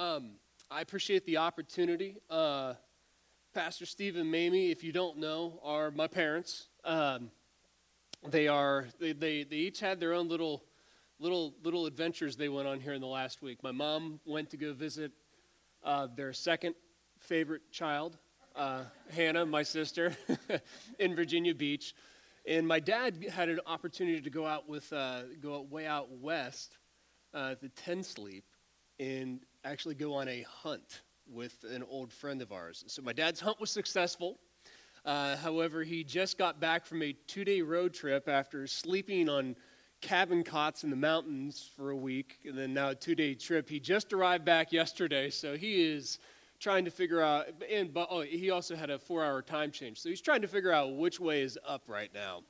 Um, I appreciate the opportunity. Uh, Pastor Steve and Mamie, if you don't know, are my parents. Um, they are they, they, they each had their own little little little adventures they went on here in the last week. My mom went to go visit uh, their second favorite child, uh, Hannah, my sister, in Virginia Beach, and my dad had an opportunity to go out with uh, go out way out west, uh, the Ten Sleep, and actually go on a hunt with an old friend of ours. So my dad's hunt was successful. Uh, however, he just got back from a two day road trip after sleeping on cabin cots in the mountains for a week, and then now a two day trip. He just arrived back yesterday, so he is trying to figure out, and oh, he also had a four hour time change, so he's trying to figure out which way is up right now.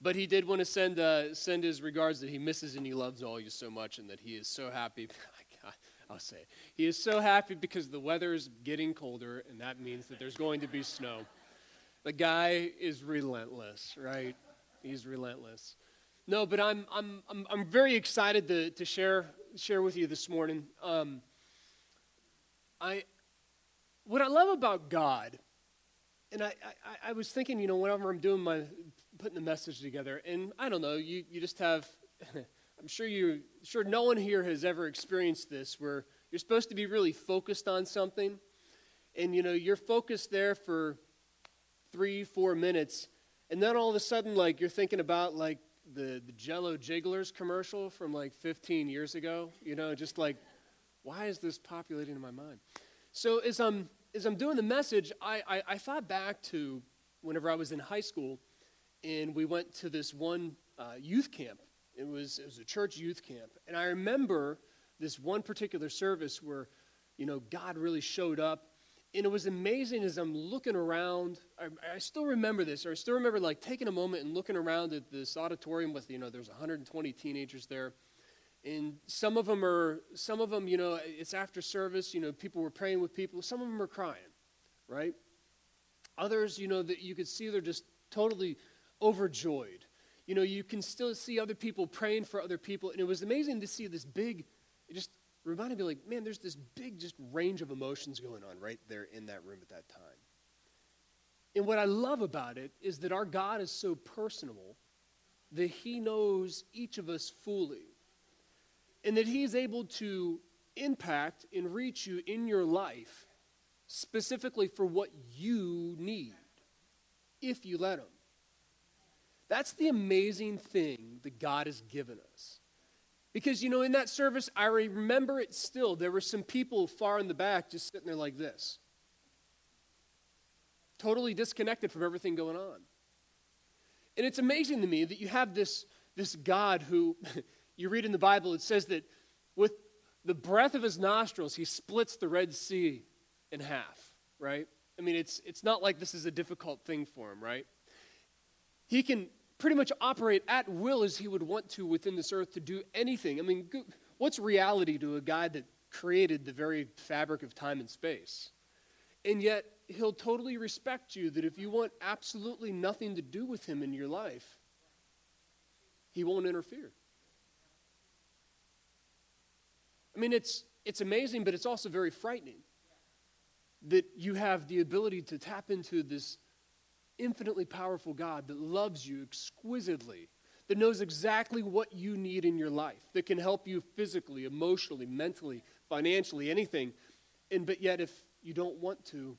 But he did want to send, uh, send his regards that he misses and he loves all you so much, and that he is so happy. I'll say. He is so happy because the weather is getting colder, and that means that there's going to be snow. The guy is relentless, right? He's relentless. No, but I'm, I'm, I'm, I'm very excited to, to share, share with you this morning. Um, I, what I love about God, and I, I, I was thinking, you know, whenever I'm doing my, putting the message together, and I don't know, you, you just have, I'm sure you, sure no one here has ever experienced this, where you're supposed to be really focused on something, and you know, you're focused there for three, four minutes, and then all of a sudden, like, you're thinking about, like, the, the Jello Jigglers commercial from like 15 years ago. You know, just like, why is this populating in my mind? So as I'm as I'm doing the message, I, I, I thought back to whenever I was in high school, and we went to this one uh, youth camp. It was it was a church youth camp, and I remember this one particular service where, you know, God really showed up and it was amazing as I'm looking around. I, I, still remember this, or I still remember like taking a moment and looking around at this auditorium with you know there's 120 teenagers there, and some of them are some of them you know it's after service you know people were praying with people. Some of them are crying, right? Others you know that you could see they're just totally overjoyed. You know you can still see other people praying for other people, and it was amazing to see this big, it just reminded me, like, man, there's this big just range of emotions going on right there in that room at that time. And what I love about it is that our God is so personable that He knows each of us fully. And that He is able to impact and reach you in your life specifically for what you need if you let Him. That's the amazing thing that God has given us. Because, you know, in that service, I remember it still. There were some people far in the back just sitting there like this, totally disconnected from everything going on. And it's amazing to me that you have this, this God who, you read in the Bible, it says that with the breath of his nostrils, he splits the Red Sea in half, right? I mean, it's, it's not like this is a difficult thing for him, right? He can pretty much operate at will as he would want to within this earth to do anything. I mean, what's reality to a guy that created the very fabric of time and space? And yet, he'll totally respect you that if you want absolutely nothing to do with him in your life, he won't interfere. I mean, it's, it's amazing, but it's also very frightening that you have the ability to tap into this infinitely powerful God that loves you exquisitely, that knows exactly what you need in your life, that can help you physically, emotionally, mentally, financially, anything. And but yet if you don't want to,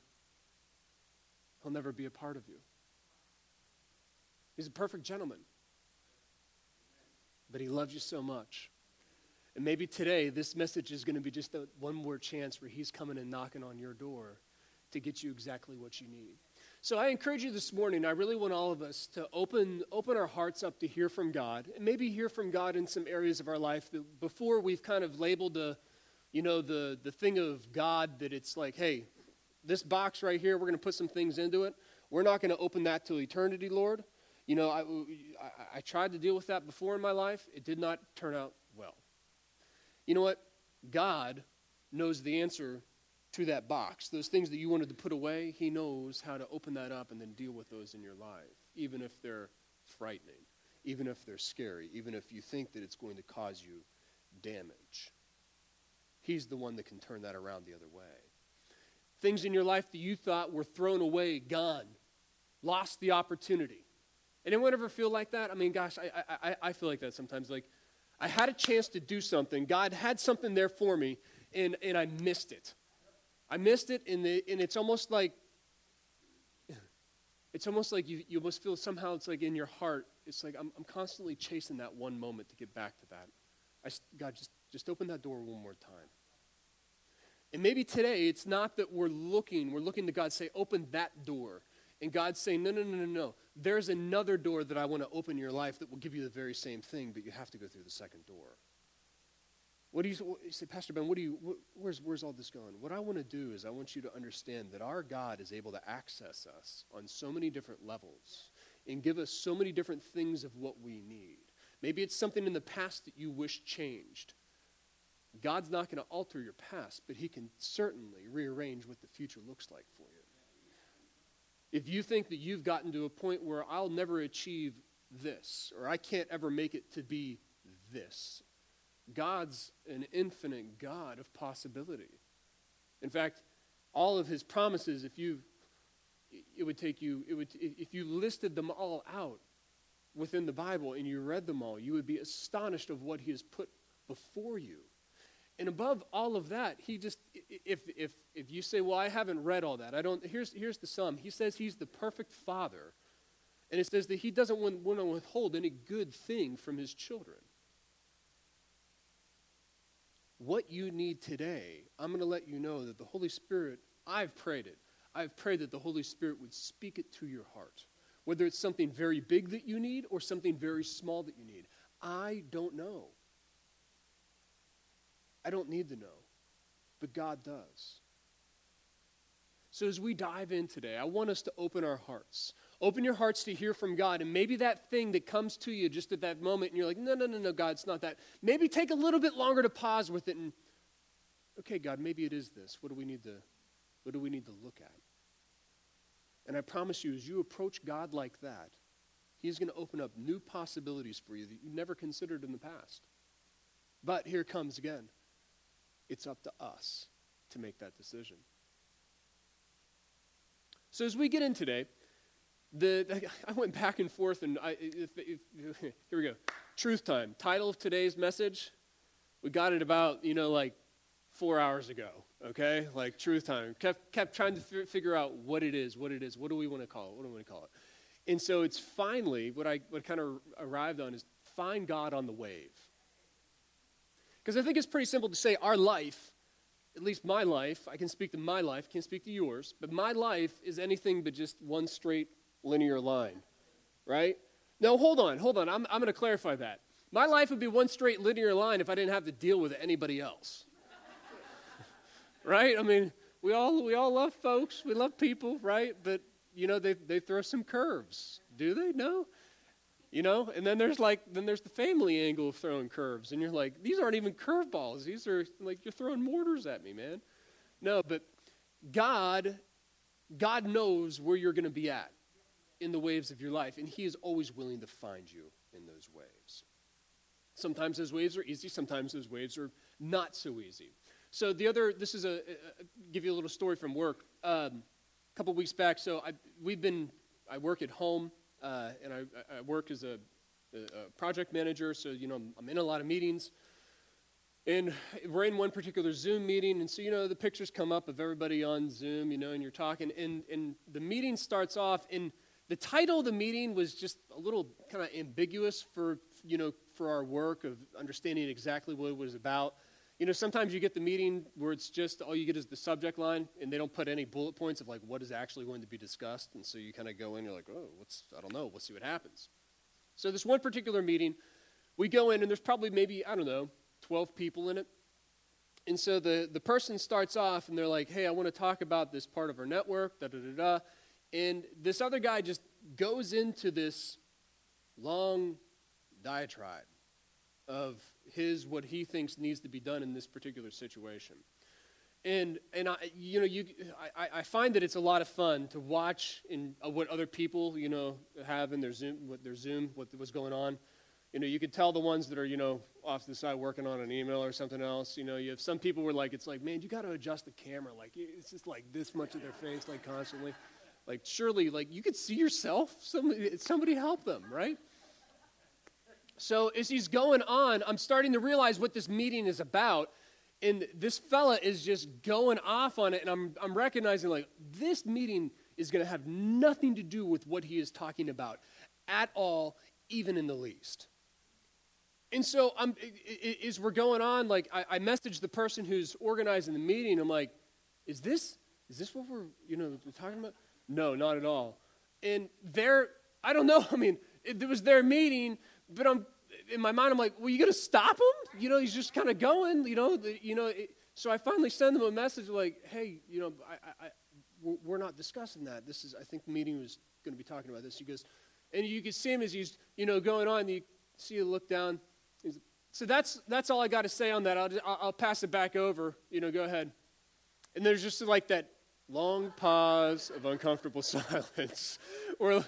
he'll never be a part of you. He's a perfect gentleman. But he loves you so much. And maybe today, this message is going to be just one more chance where he's coming and knocking on your door to get you exactly what you need. So I encourage you this morning, I really want all of us to open, open our hearts up to hear from God, and maybe hear from God in some areas of our life that before we've kind of labeled the, you know, the, the thing of God that it's like, hey, this box right here, we're going to put some things into it. We're not going to open that to eternity, Lord. You know, I, I, I tried to deal with that before in my life. It did not turn out well. You know what? God knows the answer to that box. Those things that you wanted to put away, He knows how to open that up and then deal with those in your life, even if they're frightening, even if they're scary, even if you think that it's going to cause you damage. He's the one that can turn that around the other way. Things in your life that you thought were thrown away, gone, lost the opportunity. Anyone ever feel like that? I mean, gosh, I, I, I feel like that sometimes. Like, I had a chance to do something. God had something there for me, and, and I missed it. I missed it, and, the, and it's almost like it's almost like you, you almost feel somehow it's like in your heart, it's like I'm, I'm constantly chasing that one moment to get back to that. I, God, just, just open that door one more time. And maybe today it's not that we're looking, we're looking to God say, open that door. And God's saying, no, no, no, no, no. There's another door that I want to open in your life that will give you the very same thing, but you have to go through the second door. What do you, you say, Pastor Ben? What do you? What, where's where's all this going? What I want to do is I want you to understand that our God is able to access us on so many different levels and give us so many different things of what we need. Maybe it's something in the past that you wish changed. God's not going to alter your past, but He can certainly rearrange what the future looks like for you. If you think that you've gotten to a point where I'll never achieve this, or I can't ever make it to be this, God's an infinite God of possibility. In fact, all of his promises, if you it would take you, it would, if you listed them all out within the Bible and you read them all, you would be astonished of what he has put before you. And above all of that, he just, if, if, if you say, well, I haven't read all that, I don't, here's, here's the sum. He says he's the perfect father. And it says that he doesn't want, want to withhold any good thing from his children what you need today, I'm going to let you know that the Holy Spirit, I've prayed it. I've prayed that the Holy Spirit would speak it to your heart. Whether it's something very big that you need or something very small that you need. I don't know. I don't need to know, but God does. So as we dive in today, I want us to open our hearts. Open your hearts to hear from God. And maybe that thing that comes to you just at that moment, and you're like, no, no, no, no, God, it's not that. Maybe take a little bit longer to pause with it and, okay, God, maybe it is this. What do we need to, what do we need to look at? And I promise you, as you approach God like that, He's going to open up new possibilities for you that you never considered in the past. But here comes again it's up to us to make that decision. So as we get in today, the, I went back and forth, and I, if, if, here we go. Truth time. Title of today's message. We got it about, you know, like four hours ago, okay? Like truth time. Kept, kept trying to f- figure out what it is, what it is. What do we want to call it? What do we want to call it? And so it's finally, what I what kind of arrived on is find God on the wave. Because I think it's pretty simple to say our life, at least my life, I can speak to my life, can't speak to yours, but my life is anything but just one straight linear line, right? No, hold on, hold on. I'm, I'm going to clarify that. My life would be one straight linear line if I didn't have to deal with anybody else. right? I mean, we all, we all love folks, we love people, right? But, you know, they, they throw some curves. Do they? No? You know, and then there's like then there's the family angle of throwing curves, and you're like, these aren't even curveballs. These are like you're throwing mortars at me, man. No, but God, God knows where you're going to be at in the waves of your life, and He is always willing to find you in those waves. Sometimes those waves are easy, sometimes those waves are not so easy. So the other, this is a, a give you a little story from work. Um, a couple weeks back, so I, we've been, I work at home, uh, and I, I, work as a, a, project manager, so you know I'm in a lot of meetings. And we're in one particular Zoom meeting, and so you know the pictures come up of everybody on Zoom, you know, and you're talking, and and the meeting starts off, and the title of the meeting was just a little kind of ambiguous for, you know, for our work of understanding exactly what it was about. You know, sometimes you get the meeting where it's just all you get is the subject line, and they don't put any bullet points of like what is actually going to be discussed. And so you kind of go in, you're like, oh, what's, I don't know, we'll see what happens. So this one particular meeting, we go in, and there's probably maybe, I don't know, 12 people in it. And so the, the person starts off, and they're like, hey, I want to talk about this part of our network, da da da da. And this other guy just goes into this long diatribe of his what he thinks needs to be done in this particular situation. And and I you know you I, I find that it's a lot of fun to watch in uh, what other people you know have in their Zoom what their Zoom what was going on. you know, you could tell the ones that are, you know, off to the side working on an email or something else. You know, you have some people where like it's like, man, you got to adjust the camera. Like it's just like this much of their face, like constantly. Like surely, like you could see yourself. Somebody, somebody help them, right? So as he's going on, I'm starting to realize what this meeting is about. And this fella is just going off on it. And I'm, I'm recognizing, like, this meeting is going to have nothing to do with what he is talking about at all, even in the least. And so I'm, as we're going on, like, I, I messaged the person who's organizing the meeting. I'm like, is this, is this what we're, you know, we're talking about? No, not at all. And they're, I don't know. I mean, it, it was their meeting, but I'm in my mind. I'm like, well, you gonna stop him? You know, he's just kind of going. You know, the, you know. It, so I finally send them a message like, hey, you know, I, I, we're not discussing that. This is, I think the meeting was going to be talking about this. He goes, and you can see him as he's, you know, going on. You see him look down. so that's that's all I got to say on that. I'll, just, I'll pass it back over. You know, go ahead. And there's just like that long pause of uncomfortable silence, where,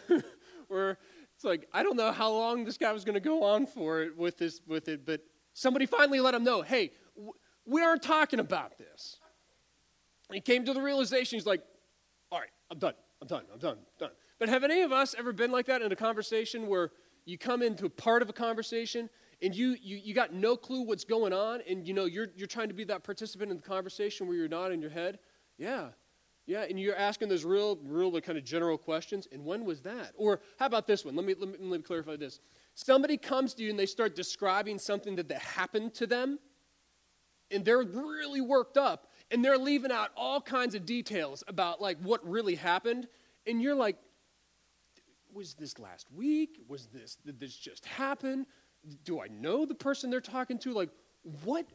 where it's like I don't know how long this guy was going to go on for it with this with it, but somebody finally let him know, hey, w- we aren't talking about this. He came to the realization. He's like, all right, I'm done. I'm done. I'm done. Done. But have any of us ever been like that in a conversation where you come into part of a conversation and you, you, you got no clue what's going on and you know you're, you're trying to be that participant in the conversation where you're not in your head? Yeah, yeah, and you're asking those real, real kind of general questions. And when was that? Or how about this one? Let me, let me, let me clarify this. Somebody comes to you and they start describing something that, that happened to them, and they're really worked up, and they're leaving out all kinds of details about like what really happened, and you're like, was this last week? Was this did this just happen? Do I know the person they're talking to? Like, what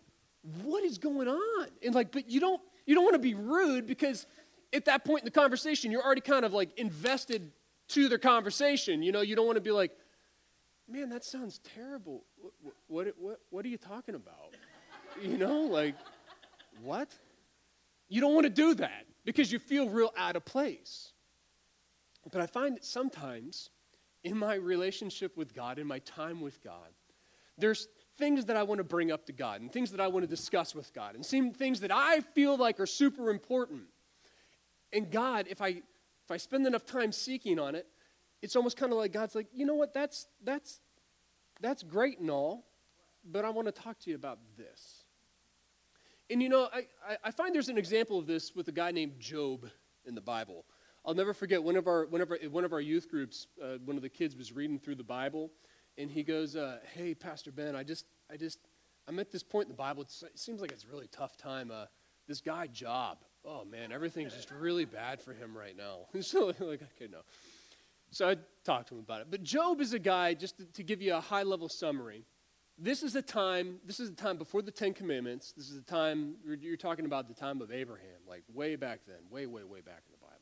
what is going on? And like, but you don't you don't want to be rude because at that point in the conversation, you're already kind of like invested to their conversation. You know, you don't want to be like, man, that sounds terrible. What, what, what, what are you talking about? You know, like, what? You don't want to do that because you feel real out of place. But I find that sometimes in my relationship with God, in my time with God, there's things that I want to bring up to God and things that I want to discuss with God and things that I feel like are super important. And God, if I if I spend enough time seeking on it, it's almost kind of like God's like, you know what, that's that's that's great and all, but I want to talk to you about this. And you know, I, I find there's an example of this with a guy named Job in the Bible. I'll never forget one of our, one of our, one of our youth groups, uh, one of the kids was reading through the Bible, and he goes, uh, Hey, Pastor Ben, I just, I just, I'm at this point in the Bible, it seems like it's a really tough time. Uh, this guy, Job, oh man, everything's just really bad for him right now. so, like, okay, no. So I talked to him about it. But Job is a guy, just to, to give you a high level summary. This is the time, this is the time before the Ten Commandments. This is the time, you're talking about the time of Abraham, like way back then, way, way, way back in the Bible.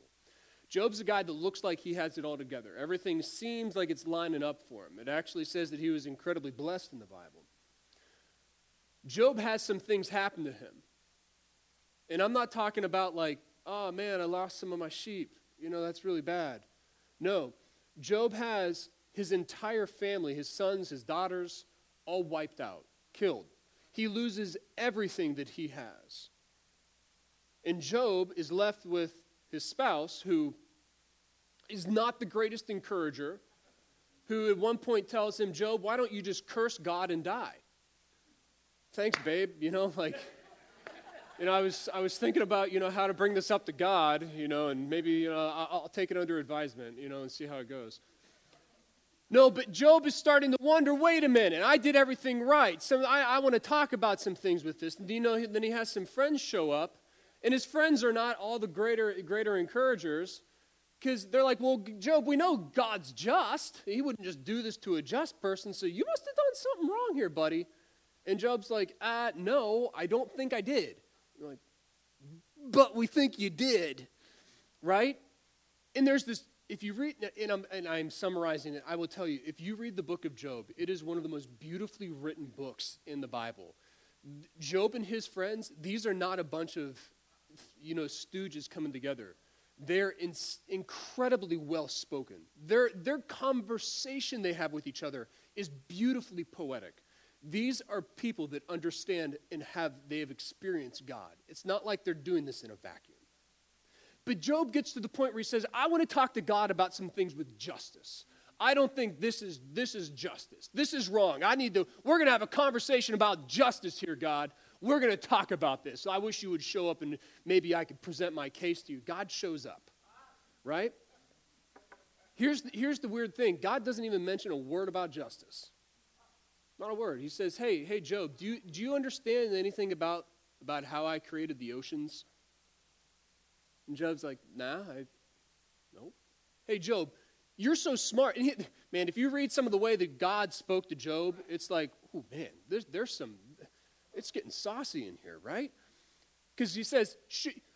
Job's a guy that looks like he has it all together. Everything seems like it's lining up for him. It actually says that he was incredibly blessed in the Bible. Job has some things happen to him and I'm not talking about like, oh man, I lost some of my sheep. You know, that's really bad. No, Job has his entire family, his sons, his daughters, all wiped out, killed. He loses everything that he has. And Job is left with his spouse, who is not the greatest encourager, who at one point tells him, Job, why don't you just curse God and die? Thanks, babe. You know, like you know, I was, I was thinking about, you know, how to bring this up to God, you know, and maybe, you know, I'll, I'll take it under advisement, you know, and see how it goes. No, but Job is starting to wonder wait a minute, I did everything right. So I, I want to talk about some things with this. And you know, then he has some friends show up, and his friends are not all the greater, greater encouragers because they're like, well, Job, we know God's just. He wouldn't just do this to a just person, so you must have done something wrong here, buddy. And Job's like, uh, no, I don't think I did. But we think you did, right? And there's this, if you read, and I'm, and I'm summarizing it, I will tell you, if you read the book of Job, it is one of the most beautifully written books in the Bible. Job and his friends, these are not a bunch of, you know, stooges coming together. They're in, incredibly well spoken. Their, their conversation they have with each other is beautifully poetic. These are people that understand and have they have experienced God. It's not like they're doing this in a vacuum. But Job gets to the point where he says, I want to talk to God about some things with justice. I don't think this is this is justice. This is wrong. I need to we're going to have a conversation about justice here, God. We're going to talk about this. I wish you would show up and maybe I could present my case to you. God shows up. Right? Here's the, here's the weird thing. God doesn't even mention a word about justice. Not a word. He says, "Hey, hey Job, do you do you understand anything about about how I created the oceans?" And Job's like, "Nah, I nope." Hey Job, you're so smart. He, man, if you read some of the way that God spoke to Job, it's like, oh man, there's, there's some, it's getting saucy in here, right? Because he says,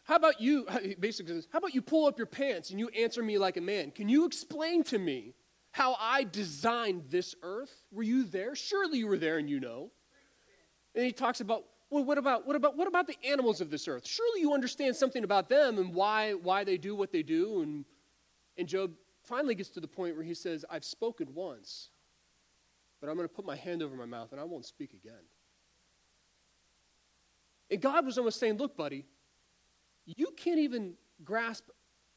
how about you, basically says, how about you pull up your pants and you answer me like a man? Can you explain to me how I designed this earth? Were you there? Surely you were there and you know. And he talks about, well, what about, what about, what about the animals of this earth? Surely you understand something about them and why, why they do what they do. And, and Job finally gets to the point where he says, I've spoken once, but I'm going to put my hand over my mouth and I won't speak again. And God was almost saying, Look, buddy, you can't even grasp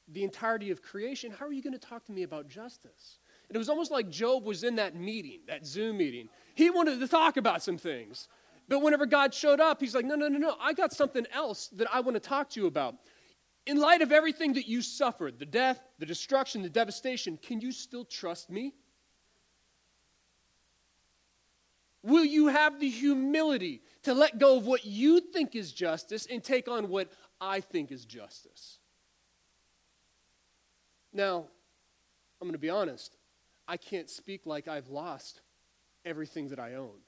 the entirety of creation. How are you going to talk to me about justice? And it was almost like Job was in that meeting, that Zoom meeting. He wanted to talk about some things. But whenever God showed up, he's like, No, no, no, no. I got something else that I want to talk to you about in light of everything that you suffered the death, the destruction, the devastation can you still trust me? Will you have the humility to let go of what you think is justice and take on what I think is justice? Now, I'm going to be honest. I can't speak like I've lost everything that I own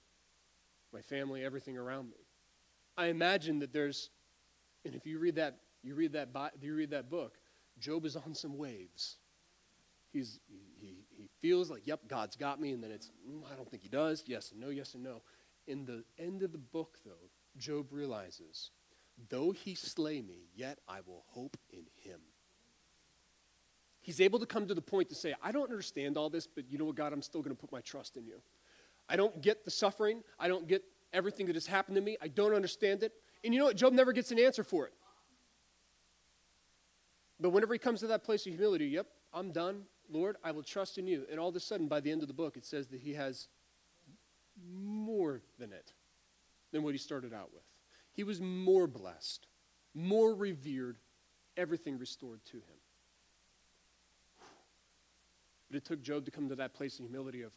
my family, everything around me. I imagine that there's, and if you read that you read that, you read that book, Job is on some waves. He's, he, he feels like, yep, God's got me, and then it's, mm, I don't think he does. Yes and no, yes and no. In the end of the book, though, Job realizes, though he slay me, yet I will hope in him. He's able to come to the point to say, I don't understand all this, but you know what, God, I'm still going to put my trust in you. I don't get the suffering. I don't get everything that has happened to me. I don't understand it. And you know what? Job never gets an answer for it. But whenever he comes to that place of humility, yep, I'm done. Lord, I will trust in you. And all of a sudden, by the end of the book, it says that he has more than it than what he started out with. He was more blessed, more revered, everything restored to him. But it took Job to come to that place of humility of,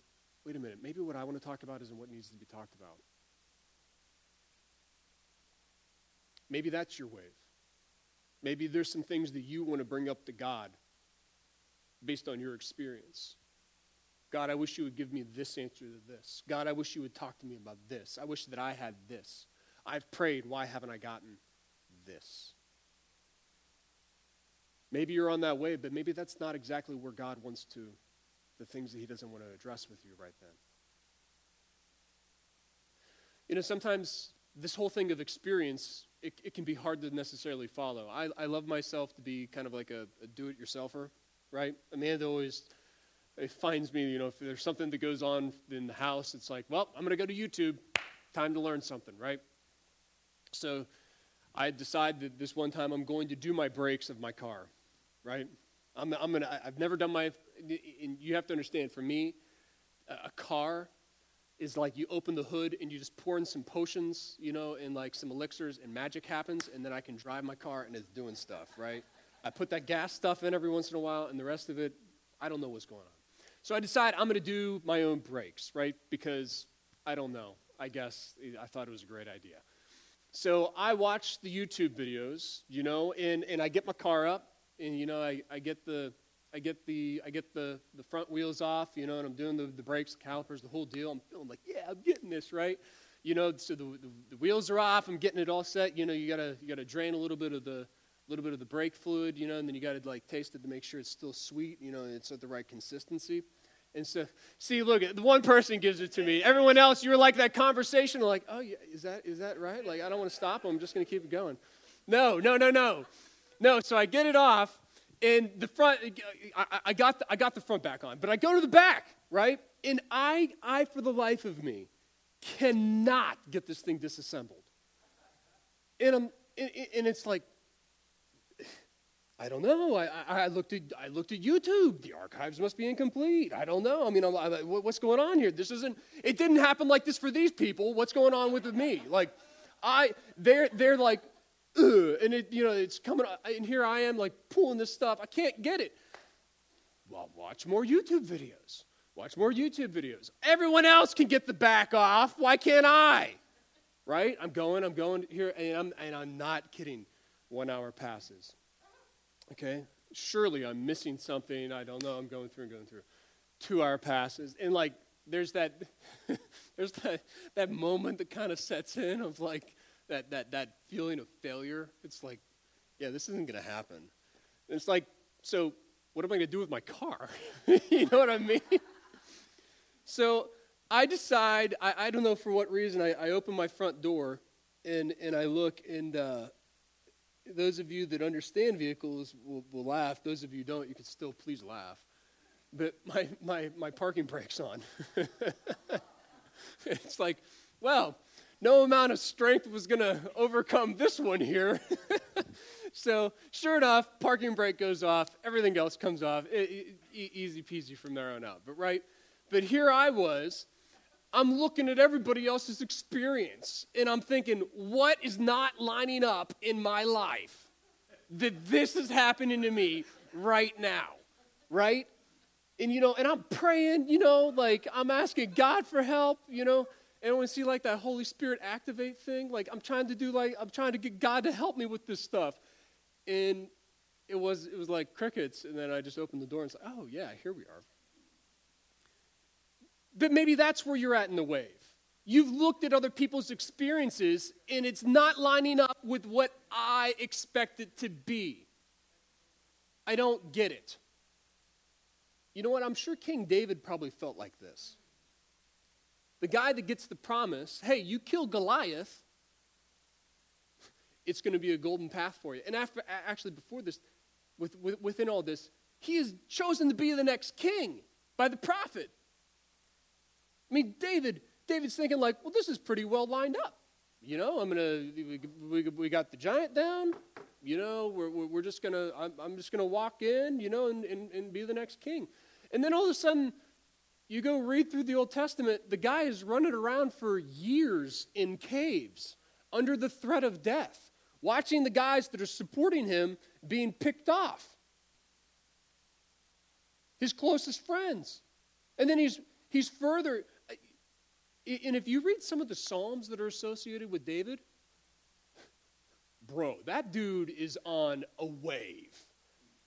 wait a minute, maybe what I want to talk about isn't what needs to be talked about. Maybe that's your wave. Maybe there's some things that you want to bring up to God based on your experience. God, I wish you would give me this answer to this. God, I wish you would talk to me about this. I wish that I had this. I've prayed. Why haven't I gotten this? Maybe you're on that way, but maybe that's not exactly where God wants to, the things that He doesn't want to address with you right then. You know, sometimes this whole thing of experience it, it can be hard to necessarily follow. I, I love myself to be kind of like a, a do it yourselfer, right? Amanda always finds me, you know, if there's something that goes on in the house, it's like, well, I'm going to go to YouTube. Time to learn something, right? So I decide that this one time I'm going to do my brakes of my car, right? I'm, I'm gonna, I've never done my, and you have to understand, for me, a car is like you open the hood and you just pour in some potions, you know, and like some elixirs, and magic happens, and then I can drive my car and it's doing stuff, right? I put that gas stuff in every once in a while, and the rest of it, I don't know what's going on. So I decide I'm going to do my own brakes, right? Because I don't know. I guess I thought it was a great idea. So I watch the YouTube videos, you know, and, and I get my car up, and, you know, I, I get the I get the I get the, the front wheels off, you know, and I'm doing the, the brakes, the calipers, the whole deal. I'm feeling like, yeah, I'm getting this right, you know. So the, the, the wheels are off. I'm getting it all set. You know, you gotta you gotta drain a little bit of the little bit of the brake fluid, you know, and then you gotta like taste it to make sure it's still sweet, you know, and it's at the right consistency. And so, see, look, the one person gives it to me. Everyone else, you're like that conversation, like, oh yeah, is that is that right? Like, I don't want to stop. I'm just gonna keep it going. No, no, no, no, no. So I get it off and the front, I, I, got the, I got the front back on, but I go to the back, right? And I, I, for the life of me, cannot get this thing disassembled. And, I'm, and it's like, I don't know. I, I, looked at, I looked at YouTube. The archives must be incomplete. I don't know. I mean, I'm, I'm, what's going on here? This isn't, it didn't happen like this for these people. What's going on with me? Like, I, they're, they're like, Ugh, and it, you know, it's coming, and here I am like pulling this stuff. I can't get it. Well, watch more YouTube videos. Watch more YouTube videos. Everyone else can get the back off. Why can't I? Right? I'm going, I'm going here, and I'm, and I'm not kidding. One hour passes. Okay? Surely I'm missing something. I don't know. I'm going through and going through. Two hour passes. And like, there's that, there's that, that moment that kind of sets in of like, that, that, that feeling of failure. It's like, yeah, this isn't going to happen. And it's like, so what am I going to do with my car? you know what I mean? so I decide, I, I don't know for what reason, I, I open my front door and, and I look, and uh, those of you that understand vehicles will, will laugh. Those of you don't, you can still please laugh. But my, my, my parking brake's on. it's like, well, no amount of strength was going to overcome this one here. so, sure enough, parking brake goes off, everything else comes off. It, it, easy peasy from there on out. But, right? But here I was. I'm looking at everybody else's experience and I'm thinking, what is not lining up in my life that this is happening to me right now? Right? And you know, and I'm praying, you know, like I'm asking God for help, you know. And when see like that Holy Spirit activate thing, like I'm trying to do like I'm trying to get God to help me with this stuff. And it was it was like crickets, and then I just opened the door and said, Oh yeah, here we are. But maybe that's where you're at in the wave. You've looked at other people's experiences and it's not lining up with what I expect it to be. I don't get it. You know what? I'm sure King David probably felt like this the guy that gets the promise, hey, you kill Goliath, it's going to be a golden path for you. And after, actually, before this, with, with, within all this, he is chosen to be the next king by the prophet. I mean, David, David's thinking like, well, this is pretty well lined up. You know, I'm gonna, we, we got the giant down. You know, we're, we're just gonna, I'm, I'm just gonna walk in, you know, and, and, and be the next king. And then all of a sudden, you go read through the Old Testament, the guy is running around for years in caves under the threat of death, watching the guys that are supporting him being picked off. His closest friends. And then he's, he's further, and if you read some of the Psalms that are associated with David, bro, that dude is on a wave.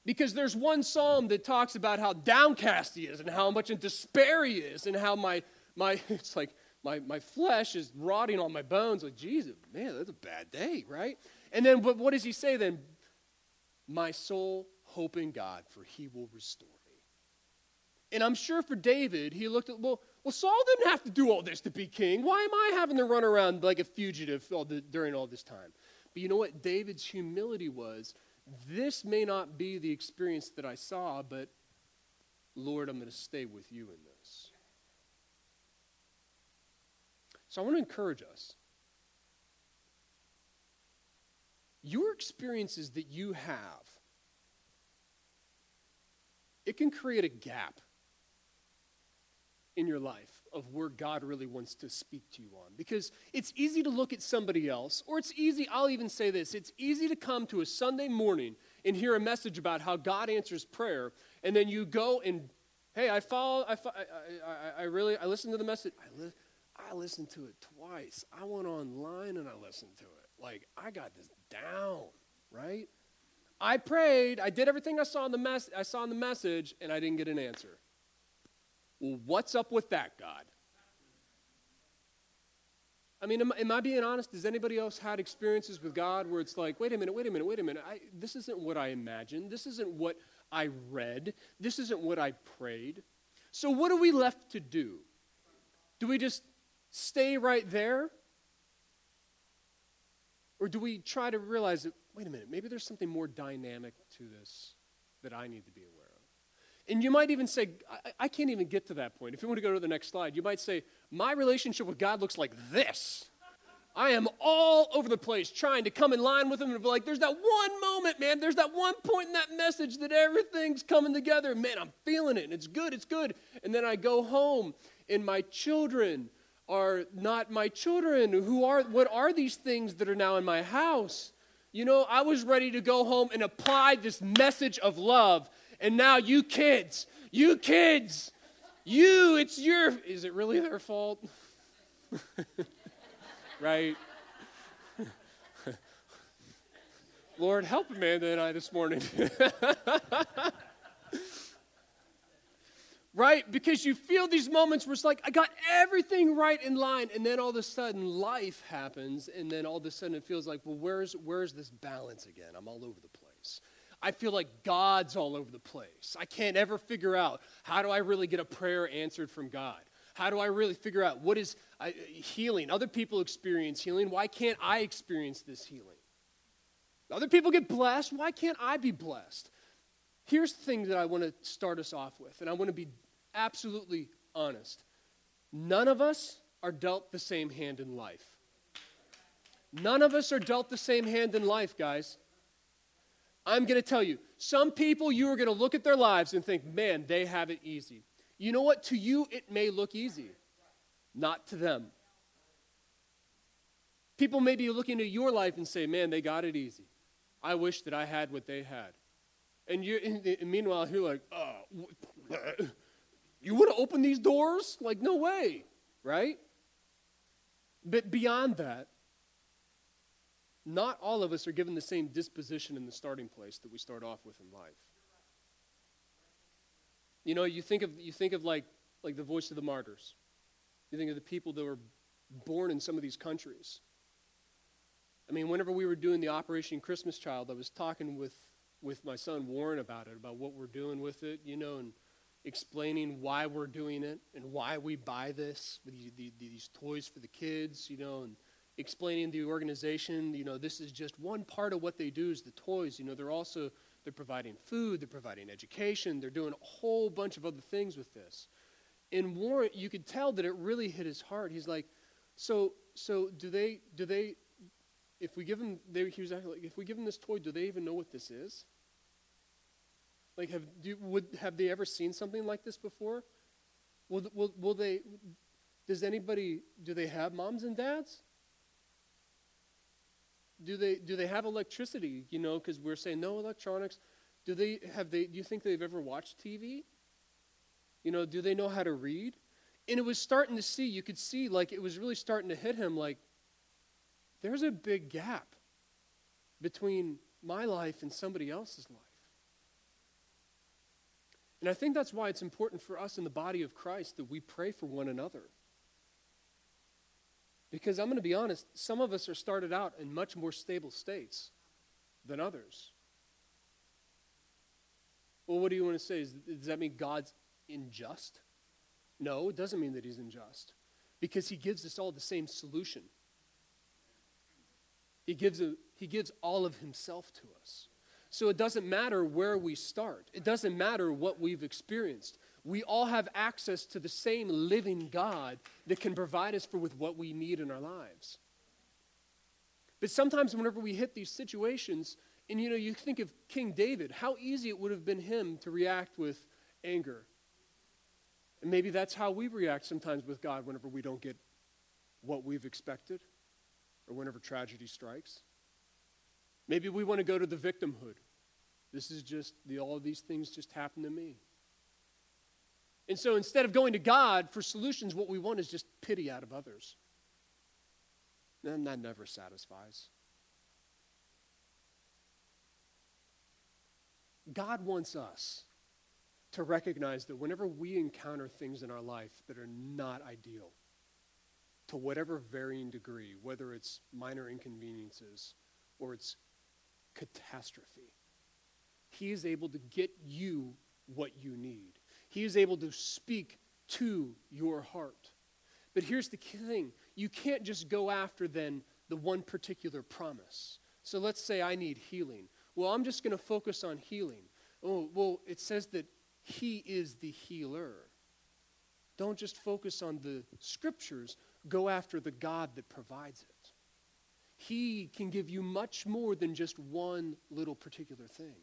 Because there's one psalm that talks about how downcast he is and how much in despair he is and how my, my it's like my, my flesh is rotting on my bones. Like, Jesus, man, that's a bad day, right? And then but what does he say then? My soul hope in God, for he will restore me. And I'm sure for David, he looked at, well, well, Saul didn't have to do all this to be king. Why am I having to run around like a fugitive all the, during all this time? But you know what David's humility was? This may not be the experience that I saw, but Lord, I'm going to stay with you in this. So I want to encourage us. Your experiences that you have, it can create a gap in your life of where God really wants to speak to you on. Because it's easy to look at somebody else, or it's easy, I'll even say this it's easy to come to a Sunday morning and hear a message about how God answers prayer, and then you go and, hey, I follow, I, I, I, I really, I listened to the message. I, li- I listened to it twice. I went online and I listened to it. Like, I got this down, right? I prayed, I did everything I saw in the mess I saw in the message, and I didn't get an answer. Well, what's up with that, God? I mean, am, am, I being honest? Has anybody else had experiences with God where it's like, wait a minute, wait a minute, wait a minute. I, this isn't what I imagined. This isn't what I read. This isn't what I prayed. So, what are we left to do? Do we just stay right there? Or do we try to realize that, wait a minute, maybe there's something more dynamic to this that I need to be aware of. And you might even say, I, I can't even get to that point. If you want to go to the next slide, you might say, My relationship with God looks like this. I am all over the place trying to come in line with him and be like, there's that one moment, man. There's that one point in that message that everything's coming together. Man, I'm feeling it and it's good, it's good. And then I go home and my children are not my children. Who are, what are these things that are now in my house? You know, I was ready to go home and apply this message of love. And now you kids, you kids, you, it's your, is it really their fault? right? Lord, help Amanda and I this morning. right? Because you feel these moments where it's like, I got everything right in line, and then all of a sudden life happens, and then all of a sudden it feels like, well, where's, where's this balance again? I'm all over the place. I feel like God's all over the place. I can't ever figure out how do I really get a prayer answered from God? How do I really figure out what is healing? Other people experience healing. Why can't I experience this healing? Other people get blessed. Why can't I be blessed? Here's the thing that I want to start us off with, and I want to be absolutely honest. None of us are dealt the same hand in life. None of us are dealt the same hand in life, guys. I'm going to tell you, some people you are going to look at their lives and think, man, they have it easy. You know what? To you, it may look easy, not to them. People may be looking at your life and say, man, they got it easy. I wish that I had what they had. And, you, and meanwhile, you're like, oh, you would have opened these doors? Like, no way, right? But beyond that, not all of us are given the same disposition in the starting place that we start off with in life. You know, you think of, you think of like, like the voice of the martyrs. You think of the people that were born in some of these countries. I mean, whenever we were doing the Operation Christmas Child, I was talking with, with my son Warren about it, about what we're doing with it, you know, and explaining why we're doing it and why we buy this, these, these toys for the kids, you know, and explaining the organization, you know, this is just one part of what they do is the toys. You know, they're also they're providing food, they're providing education, they're doing a whole bunch of other things with this. And Warren, you could tell that it really hit his heart. He's like, so, so do they, do they, if we give them, they, he was like, if we give them this toy, do they even know what this is? Like, have, do, would, have they ever seen something like this before? Will, will, will they, does anybody, do they have moms and dads? Do they do they have electricity? You know, because we're saying no electronics. Do they have they? Do you think they've ever watched TV? You know, do they know how to read? And it was starting to see. You could see like it was really starting to hit him. Like there's a big gap between my life and somebody else's life. And I think that's why it's important for us in the body of Christ that we pray for one another. Because I'm going to be honest, some of us are started out in much more stable states than others. Well, what do you want to say? does that mean God's unjust? No, it doesn't mean that He's unjust. Because He gives us all the same solution. He gives, a, he gives all of Himself to us. So it doesn't matter where we start, it doesn't matter what we've experienced we all have access to the same living God that can provide us for with what we need in our lives. But sometimes whenever we hit these situations, and you know, you think of King David, how easy it would have been him to react with anger. And maybe that's how we react sometimes with God whenever we don't get what we've expected or whenever tragedy strikes. Maybe we want to go to the victimhood. This is just, the, all of these things just happen to me. And so instead of going to God for solutions, what we want is just pity out of others. And that never satisfies. God wants us to recognize that whenever we encounter things in our life that are not ideal, to whatever varying degree, whether it's minor inconveniences or it's catastrophe, He is able to get you what you need. He is able to speak to your heart. But here's the thing you can't just go after then the one particular promise. So let's say I need healing. Well, I'm just going to focus on healing. Oh, well, it says that He is the healer. Don't just focus on the scriptures, go after the God that provides it. He can give you much more than just one little particular thing.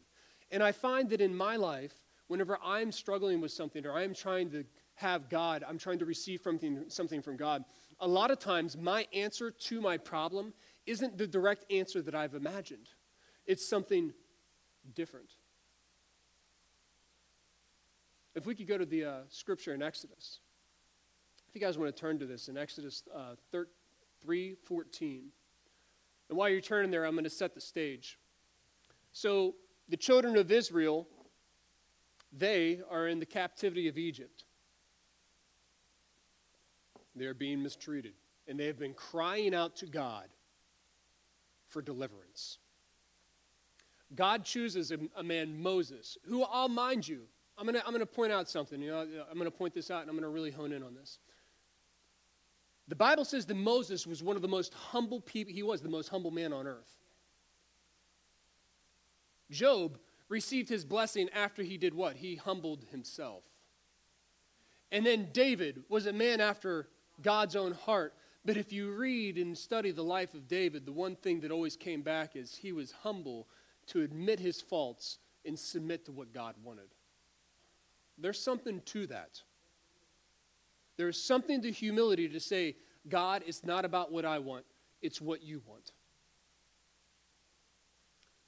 And I find that in my life, whenever I'm struggling with something or I'm trying to have God, I'm trying to receive something, something from God, a lot of times my answer to my problem isn't the direct answer that I've imagined. It's something different. If we could go to the uh, scripture in Exodus. If you guys want to turn to this in Exodus uh, 3 14. And while you're turning there, I'm going to set the stage. So, the children of Israel, they are in the captivity of Egypt. They're being mistreated, and they have been crying out to God for deliverance. God chooses a, a man, Moses, who I'll mind you, I'm going to I'm going to point out something. You know, I'm going to point this out, and I'm going to really hone in on this. The Bible says that Moses was one of the most humble people, he was the most humble man on earth. Job received his blessing after he did what? He humbled himself. And then David was a man after God's own heart. But if you read and study the life of David, the one thing that always came back is he was humble to admit his faults and submit to what God wanted. There's something to that. There's something to humility to say, God, it's not about what I want, it's what you want.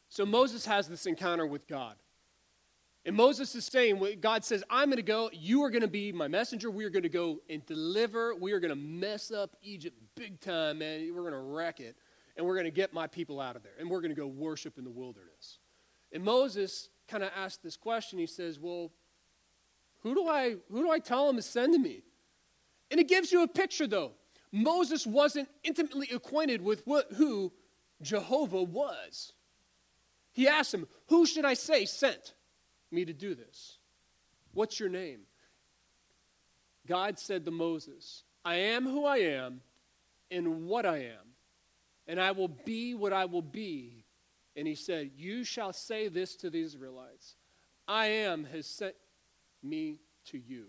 So Moses has this encounter with God. And Moses is saying, God says, I'm going to go. You are going to be my messenger. We are going to go and deliver. We are going to mess up Egypt big time, man. We're going to wreck it. And we're going to get my people out of there. And we're going to go worship in the wilderness. And Moses kind of asked this question. He says, Well, who do I, who do I tell him to send to me? And it gives you a picture, though. Moses wasn't intimately acquainted with what, who Jehovah was. He asked him, Who should I say sent me to do this? What's your name? God said to Moses, I am who I am and what I am, and I will be what I will be. And he said, You shall say this to the Israelites I am has sent me to you.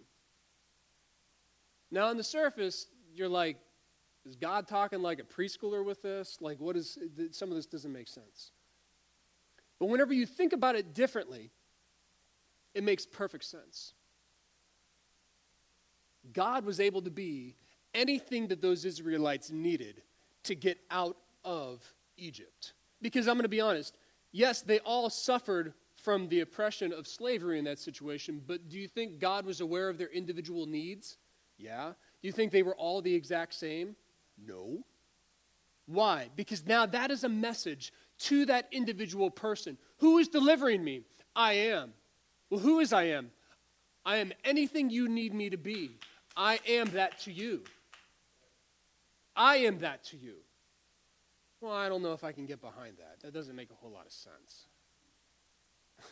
Now, on the surface, you're like, is God talking like a preschooler with this? Like, what is, some of this doesn't make sense. But whenever you think about it differently, it makes perfect sense. God was able to be anything that those Israelites needed to get out of Egypt. Because I'm going to be honest, yes, they all suffered from the oppression of slavery in that situation, but do you think God was aware of their individual needs? Yeah. Do you think they were all the exact same? No. Why? Because now that is a message to that individual person. Who is delivering me? I am. Well, who is I am? I am anything you need me to be. I am that to you. I am that to you. Well, I don't know if I can get behind that. That doesn't make a whole lot of sense.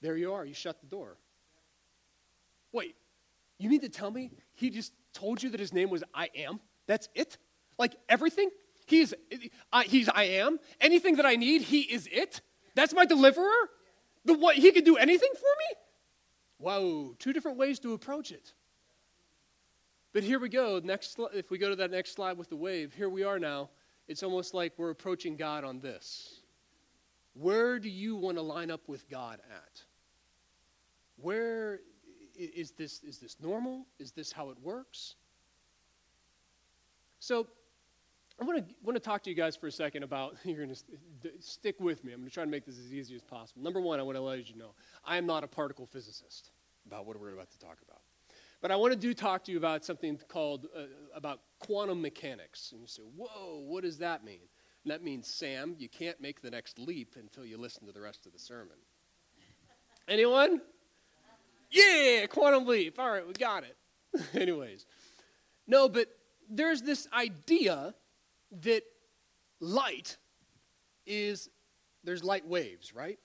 there you are. You shut the door. Wait, you mean to tell me he just told you that his name was I am? That's it? Like everything? He's, uh, he's I am. Anything that I need, he is it? That's my deliverer? The what he can do anything for me? Whoa, two different ways to approach it. But here we go. Next, if we go to that next slide with the wave, here we are now. It's almost like we're approaching God on this. Where do you want to line up with God at? Where is this, is this normal? Is this how it works? So, I want to, want to talk to you guys for a second about, you're going to stick with me. I'm going to try to make this as easy as possible. Number one, I want to let you know I am not a particle physicist about what we're about to talk about. But I want to do talk to you about something called, uh, about quantum mechanics. And you say, whoa, what does that mean? And that means, Sam, you can't make the next leap until you listen to the rest of the sermon. Anyone? Yeah, quantum leap. All right, we got it. Anyways, no, but there's this idea that light is, there's light waves, right?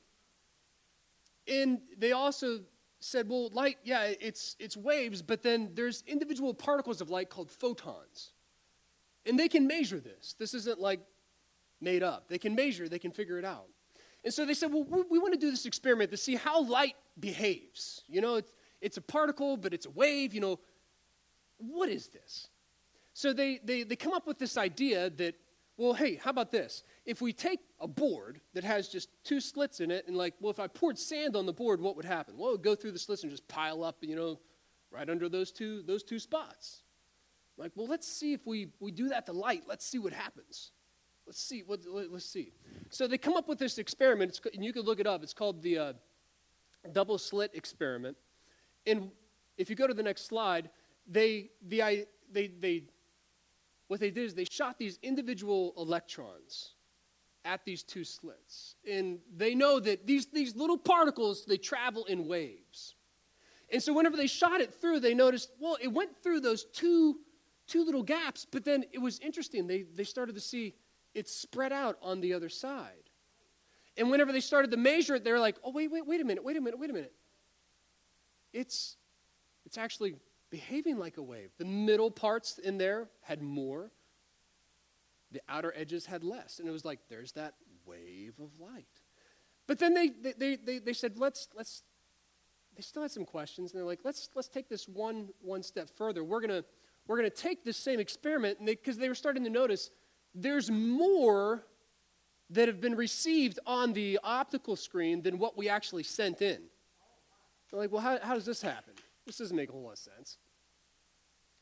And they also said, well, light, yeah, it's, it's waves, but then there's individual particles of light called photons. And they can measure this. This isn't like made up. They can measure, they can figure it out. And so they said, well, we, we want to do this experiment to see how light behaves. You know, it's, it's a particle, but it's a wave. You know, what is this? So they, they, they come up with this idea that, well, hey, how about this? If we take a board that has just two slits in it, and like, well, if I poured sand on the board, what would happen? Well, it would go through the slits and just pile up, you know, right under those two, those two spots. Like, well, let's see if we, we do that to light. Let's see what happens. Let's see. What, let's see. So they come up with this experiment, it's, and you can look it up. It's called the uh, double slit experiment. And if you go to the next slide, they, the, I, they, they, what they did is they shot these individual electrons at these two slits. And they know that these, these little particles, they travel in waves. And so whenever they shot it through, they noticed, well, it went through those two, two little gaps, but then it was interesting. They, they started to see it spread out on the other side. And whenever they started to measure it, they were like, oh, wait, wait, wait a minute, wait a minute, wait a minute. It's, it's actually behaving like a wave. The middle parts in there had more, the outer edges had less. And it was like, there's that wave of light. But then they, they, they, they said, let's, let's, they still had some questions. And they're like, let's, let's take this one, one step further. We're going to we're to take this same experiment, because they, they were starting to notice there's more that have been received on the optical screen than what we actually sent in. They're like, well, how, how does this happen? This doesn't make a whole lot of sense.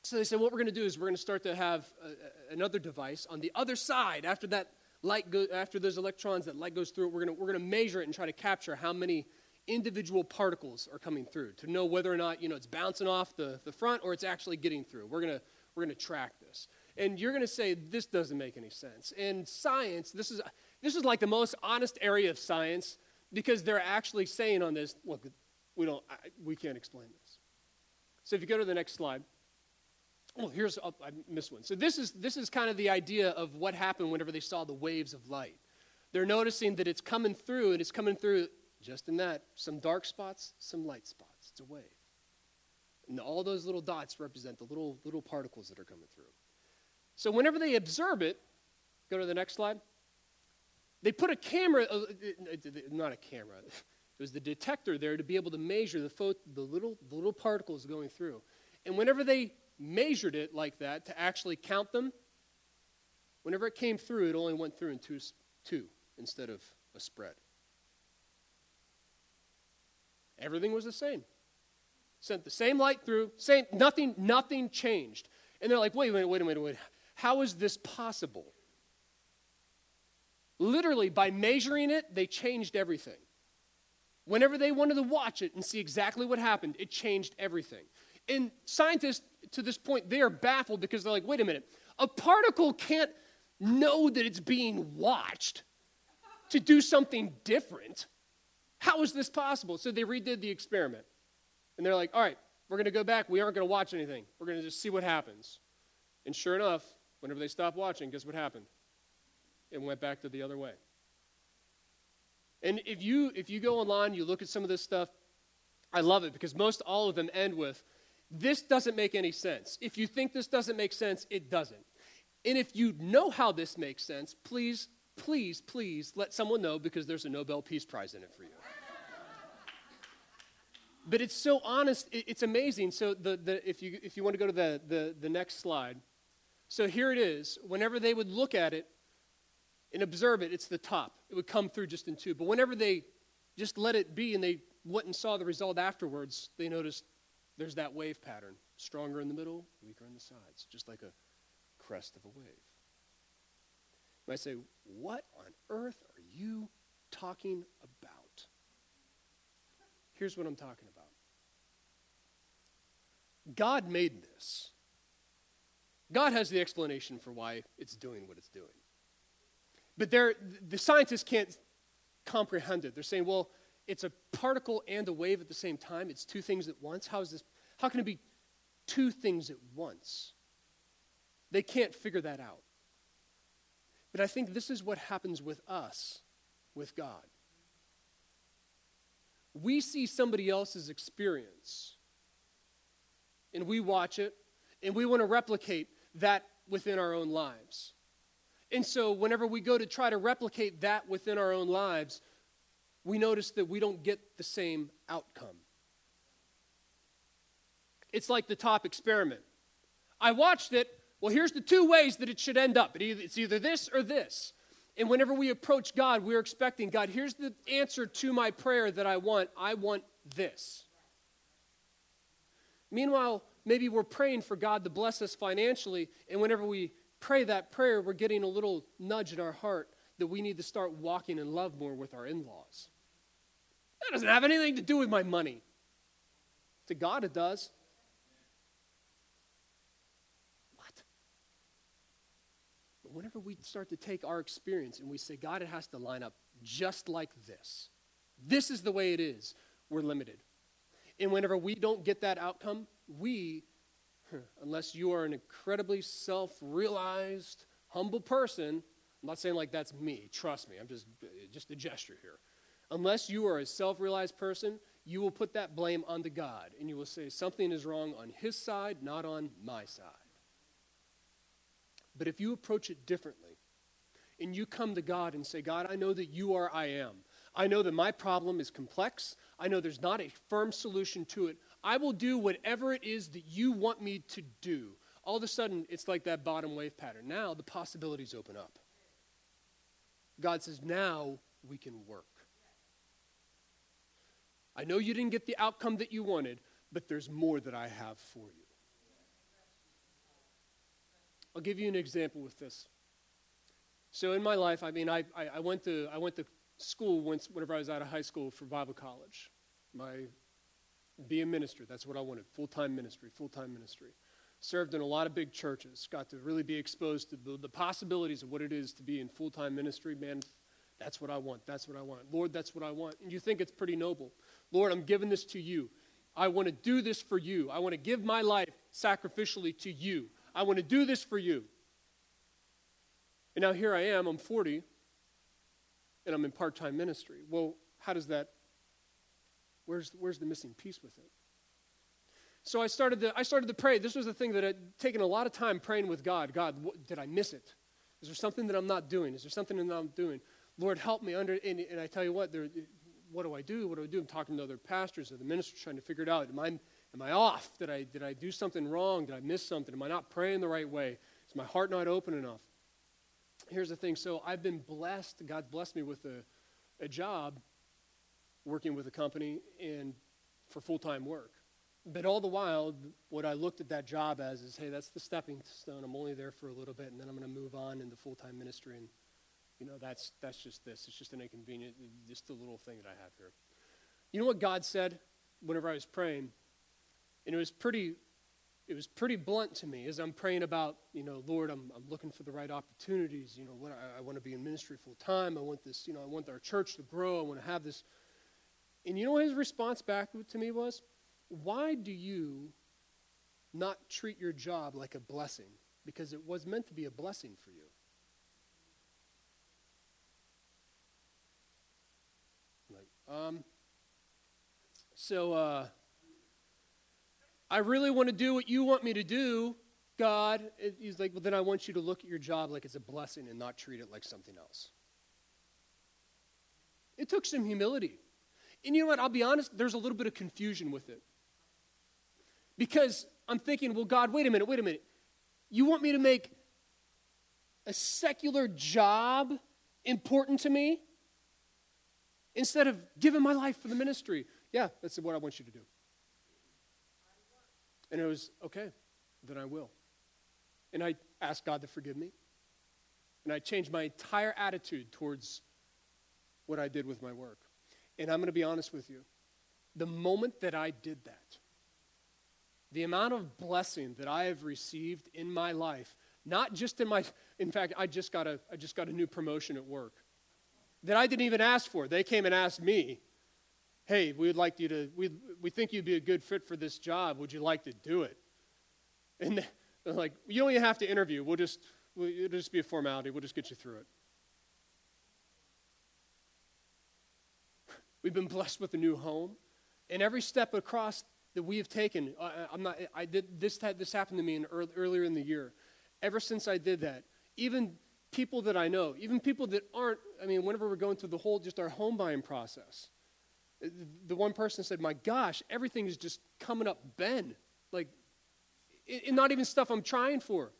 So they said, what we're going to do is we're going to start to have a, another device on the other side. After that light, go, after those electrons, that light goes through it, we're going to, we're going to measure it and try to capture how many individual particles are coming through to know whether or not you know it's bouncing off the, the front or it's actually getting through. We're going to, we're going to track this. And you're going to say, this doesn't make any sense. and science, this is, this is like the most honest area of science because they're actually saying on this, look, we, don't, I, we can't explain this. So if you go to the next slide. Oh, here's, oh, I missed one. So this is, this is kind of the idea of what happened whenever they saw the waves of light. They're noticing that it's coming through, and it's coming through just in that some dark spots, some light spots. It's a wave. And all those little dots represent the little, little particles that are coming through. So whenever they observe it, go to the next slide. They put a camera, uh, not a camera, it was the detector there to be able to measure the, the, little, the little particles going through. And whenever they measured it like that to actually count them, whenever it came through, it only went through in two, two instead of a spread. Everything was the same. Sent the same light through, same, nothing, nothing changed. And they're like, wait a minute, wait a minute, wait. How is this possible? Literally, by measuring it, they changed everything. Whenever they wanted to watch it and see exactly what happened, it changed everything. And scientists, to this point, they are baffled because they're like, wait a minute, a particle can't know that it's being watched to do something different. How is this possible? So they redid the experiment. And they're like, all right, we're going to go back. We aren't going to watch anything. We're going to just see what happens. And sure enough, Whenever they stopped watching, guess what happened? It went back to the other way. And if you if you go online, you look at some of this stuff, I love it because most all of them end with this doesn't make any sense. If you think this doesn't make sense, it doesn't. And if you know how this makes sense, please, please, please let someone know because there's a Nobel Peace Prize in it for you. but it's so honest, it's amazing. So the, the, if, you, if you want to go to the, the, the next slide, so here it is. Whenever they would look at it and observe it, it's the top. It would come through just in two. But whenever they just let it be and they went and saw the result afterwards, they noticed there's that wave pattern stronger in the middle, weaker in the sides, just like a crest of a wave. You might say, What on earth are you talking about? Here's what I'm talking about God made this. God has the explanation for why it's doing what it's doing. But the scientists can't comprehend it. They're saying, well, it's a particle and a wave at the same time. It's two things at once. How is this? How can it be two things at once? They can't figure that out. But I think this is what happens with us, with God. We see somebody else's experience, and we watch it, and we want to replicate that within our own lives. And so, whenever we go to try to replicate that within our own lives, we notice that we don't get the same outcome. It's like the top experiment. I watched it. Well, here's the two ways that it should end up it's either this or this. And whenever we approach God, we're expecting God, here's the answer to my prayer that I want. I want this. Meanwhile, maybe we're praying for God to bless us financially, and whenever we pray that prayer, we're getting a little nudge in our heart that we need to start walking in love more with our in laws. That doesn't have anything to do with my money. To God, it does. What? But whenever we start to take our experience and we say, God, it has to line up just like this, this is the way it is, we're limited. And whenever we don't get that outcome, we, unless you are an incredibly self realized, humble person, I'm not saying like that's me, trust me, I'm just, just a gesture here. Unless you are a self realized person, you will put that blame onto God and you will say something is wrong on his side, not on my side. But if you approach it differently and you come to God and say, God, I know that you are I am. I know that my problem is complex. I know there's not a firm solution to it. I will do whatever it is that you want me to do. All of a sudden, it's like that bottom wave pattern. Now the possibilities open up. God says, now we can work. I know you didn't get the outcome that you wanted, but there's more that I have for you. I'll give you an example with this. So in my life, I mean, I, I, I went to I went to school once whenever I was out of high school for Bible college. My be a minister. That's what I wanted. Full time ministry, full time ministry. Served in a lot of big churches. Got to really be exposed to the, the possibilities of what it is to be in full time ministry. Man, that's what I want. That's what I want. Lord, that's what I want. And you think it's pretty noble. Lord, I'm giving this to you. I want to do this for you. I want to give my life sacrificially to you. I want to do this for you. And now here I am, I'm 40, and I'm in part time ministry. Well, how does that, where's, where's the missing piece with it? So I started, to, I started to pray. This was the thing that had taken a lot of time praying with God. God, what, did I miss it? Is there something that I'm not doing? Is there something that I'm doing? Lord, help me under. And, and I tell you what, there, what do I do? What do I do? I'm talking to other pastors or the ministers trying to figure it out. Am I, am I off? Did I, did I do something wrong? Did I miss something? Am I not praying the right way? Is my heart not open enough? Here's the thing. So I've been blessed. God blessed me with a, a job working with a company and for full time work. But all the while, what I looked at that job as is, hey, that's the stepping stone. I'm only there for a little bit, and then I'm going to move on into full time ministry and you know, that's, that's just this. It's just an inconvenient, just a little thing that I have here. You know what God said whenever I was praying? And it was pretty, it was pretty blunt to me as I'm praying about, you know, Lord, I'm, I'm looking for the right opportunities. You know, what, I, I want to be in ministry full time. I want this, you know, I want our church to grow. I want to have this. And you know what his response back to me was? Why do you not treat your job like a blessing? Because it was meant to be a blessing for you. Um, so uh, I really want to do what you want me to do, God. He's like, well, then I want you to look at your job like it's a blessing and not treat it like something else. It took some humility. And you know what? I'll be honest, there's a little bit of confusion with it. Because I'm thinking, well, God, wait a minute, wait a minute. You want me to make a secular job important to me? instead of giving my life for the ministry. Yeah, that's what I want you to do. And it was, okay, then I will. And I asked God to forgive me. And I changed my entire attitude towards what I did with my work. And I'm going to be honest with you. The moment that I did that, the amount of blessing that I have received in my life, not just in my, in fact, I just got a, I just got a new promotion at work that I didn't even ask for. They came and asked me, hey, we'd like you to, we, we think you'd be a good fit for this job. Would you like to do it? And they're like, you don't even have to interview. We'll just, we'll, it'll just be a formality. We'll just get you through it. We've been blessed with a new home. And every step across that we have taken, I, I'm not, I did, this, this happened to me in early, earlier in the year. Ever since I did that, even people that I know, even people that aren't, I mean, whenever we're going through the whole, just our home buying process, the one person said, My gosh, everything is just coming up Ben. Like, and not even stuff I'm trying for.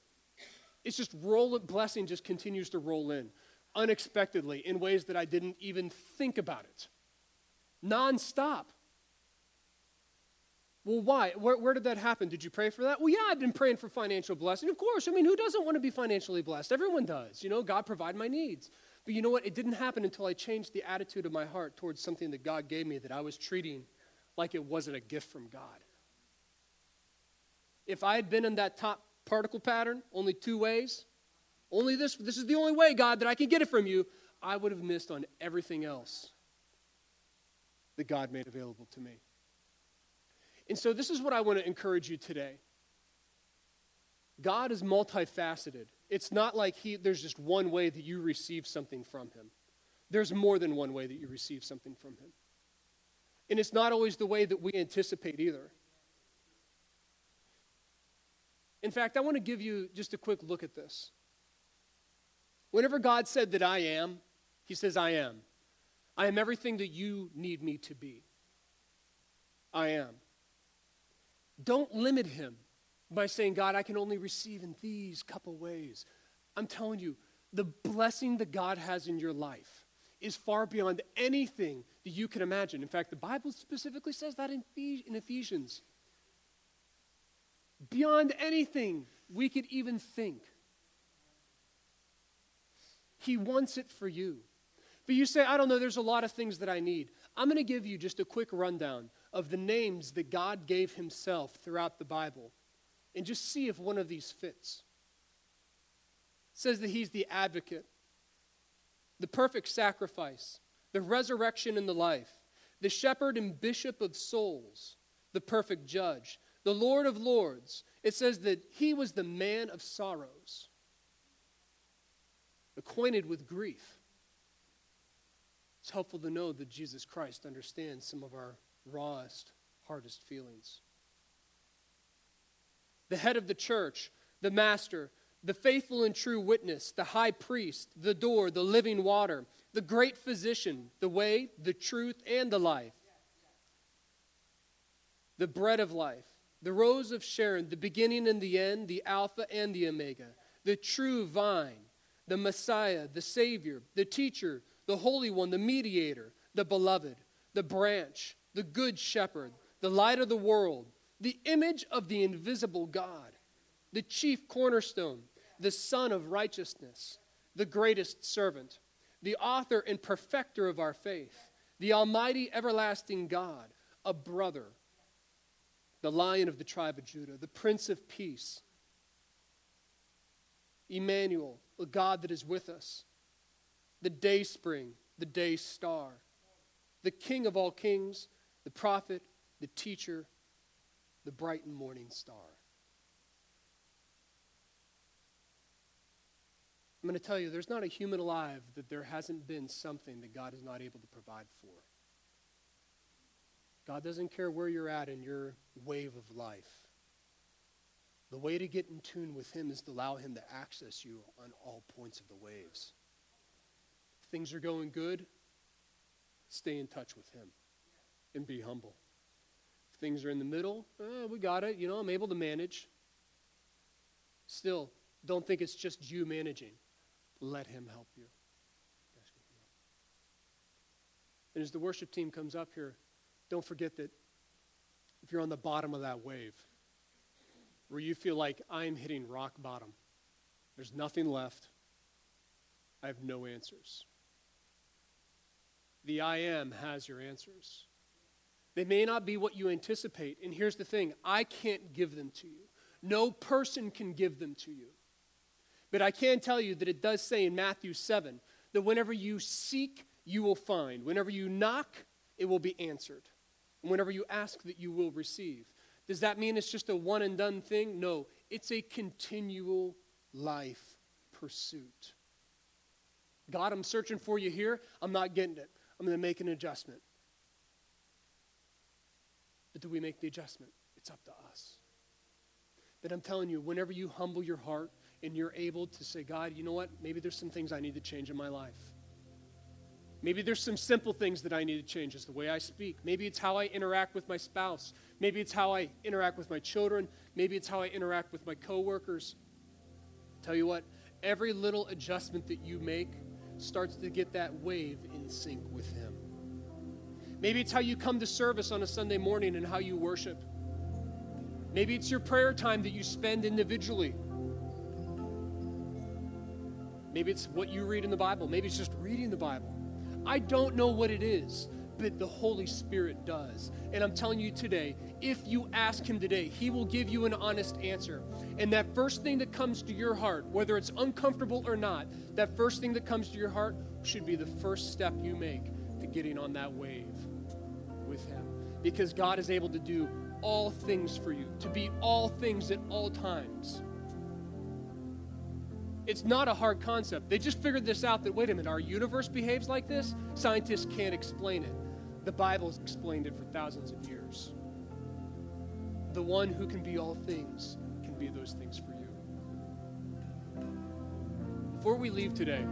It's just roll blessing just continues to roll in unexpectedly in ways that I didn't even think about it. Nonstop. Well, why? Where, where, did that happen? Did you pray for that? Well, yeah, I've been praying for financial blessing. Of course. I mean, who doesn't want to be financially blessed? Everyone does. You know, God provide my needs. But you know what? It didn't happen until I changed the attitude of my heart towards something that God gave me that I was treating like it wasn't a gift from God. If I had been in that top particle pattern, only two ways, only this, this is the only way, God, that I can get it from you, I would have missed on everything else that God made available to me. And so, this is what I want to encourage you today. God is multifaceted. It's not like he, there's just one way that you receive something from Him. There's more than one way that you receive something from Him. And it's not always the way that we anticipate either. In fact, I want to give you just a quick look at this. Whenever God said that I am, He says, I am. I am everything that you need me to be. I am. Don't limit Him by saying, God, I can only receive in these couple ways. I'm telling you, the blessing that God has in your life is far beyond anything that you can imagine. In fact, the Bible specifically says that in Ephesians beyond anything we could even think. He wants it for you. But you say, I don't know, there's a lot of things that I need. I'm going to give you just a quick rundown of the names that God gave Himself throughout the Bible and just see if one of these fits. It says that He's the advocate, the perfect sacrifice, the resurrection and the life, the shepherd and bishop of souls, the perfect judge, the Lord of Lords, it says that he was the man of sorrows, acquainted with grief. It's helpful to know that Jesus Christ understands some of our rawest, hardest feelings. The head of the church, the master, the faithful and true witness, the high priest, the door, the living water, the great physician, the way, the truth, and the life, the bread of life the rose of Sharon, the beginning and the end, the Alpha and the Omega, the true vine, the Messiah, the Savior, the teacher, the Holy One, the mediator, the beloved, the branch, the good shepherd, the light of the world, the image of the invisible God, the chief cornerstone, the Son of righteousness, the greatest servant, the author and perfecter of our faith, the almighty everlasting God, a brother the lion of the tribe of Judah, the prince of peace, Emmanuel, the God that is with us, the day spring, the day star, the king of all kings, the prophet, the teacher, the bright and morning star. I'm going to tell you, there's not a human alive that there hasn't been something that God is not able to provide for. God doesn't care where you're at in your wave of life. The way to get in tune with Him is to allow Him to access you on all points of the waves. If things are going good, stay in touch with Him and be humble. Things are in the middle, eh, we got it. You know, I'm able to manage. Still, don't think it's just you managing. Let Him help you. And as the worship team comes up here, don't forget that if you're on the bottom of that wave, where you feel like I'm hitting rock bottom, there's nothing left, I have no answers. The I am has your answers. They may not be what you anticipate. And here's the thing I can't give them to you. No person can give them to you. But I can tell you that it does say in Matthew 7 that whenever you seek, you will find. Whenever you knock, it will be answered. And whenever you ask, that you will receive. Does that mean it's just a one and done thing? No, it's a continual life pursuit. God, I'm searching for you here. I'm not getting it. I'm going to make an adjustment. But do we make the adjustment? It's up to us. But I'm telling you, whenever you humble your heart and you're able to say, God, you know what? Maybe there's some things I need to change in my life. Maybe there's some simple things that I need to change, is the way I speak. Maybe it's how I interact with my spouse. Maybe it's how I interact with my children. Maybe it's how I interact with my coworkers. Tell you what, every little adjustment that you make starts to get that wave in sync with Him. Maybe it's how you come to service on a Sunday morning and how you worship. Maybe it's your prayer time that you spend individually. Maybe it's what you read in the Bible. Maybe it's just reading the Bible. I don't know what it is, but the Holy Spirit does. And I'm telling you today, if you ask Him today, He will give you an honest answer. And that first thing that comes to your heart, whether it's uncomfortable or not, that first thing that comes to your heart should be the first step you make to getting on that wave with Him. Because God is able to do all things for you, to be all things at all times. It's not a hard concept. They just figured this out that, wait a minute, our universe behaves like this? Scientists can't explain it. The Bible's explained it for thousands of years. The one who can be all things can be those things for you. Before we leave today,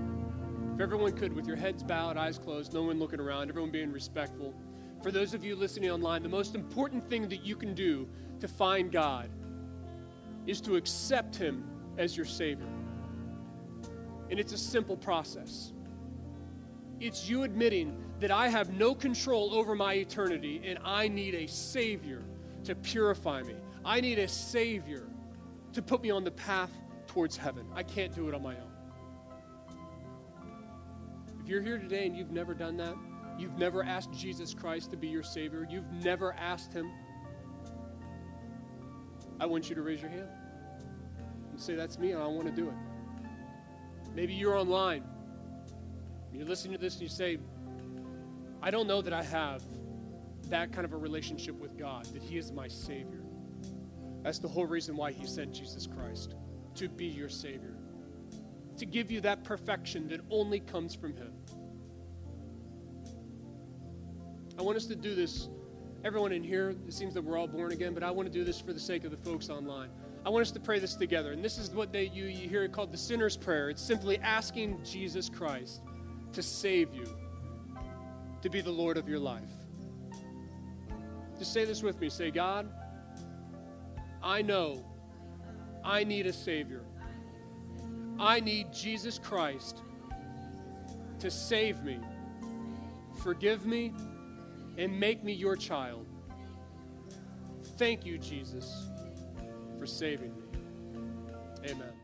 if everyone could, with your heads bowed, eyes closed, no one looking around, everyone being respectful, for those of you listening online, the most important thing that you can do to find God is to accept Him as your Savior. And it's a simple process. It's you admitting that I have no control over my eternity and I need a Savior to purify me. I need a Savior to put me on the path towards heaven. I can't do it on my own. If you're here today and you've never done that, you've never asked Jesus Christ to be your Savior, you've never asked Him, I want you to raise your hand and say, That's me and I want to do it. Maybe you're online. You're listening to this and you say, I don't know that I have that kind of a relationship with God, that He is my Savior. That's the whole reason why He sent Jesus Christ to be your Savior, to give you that perfection that only comes from Him. I want us to do this. Everyone in here, it seems that we're all born again, but I want to do this for the sake of the folks online. I want us to pray this together. And this is what they, you, you hear called the sinner's prayer. It's simply asking Jesus Christ to save you, to be the Lord of your life. Just say this with me. Say, God, I know I need a Savior. I need Jesus Christ to save me, forgive me, and make me your child. Thank you, Jesus for saving me. Amen.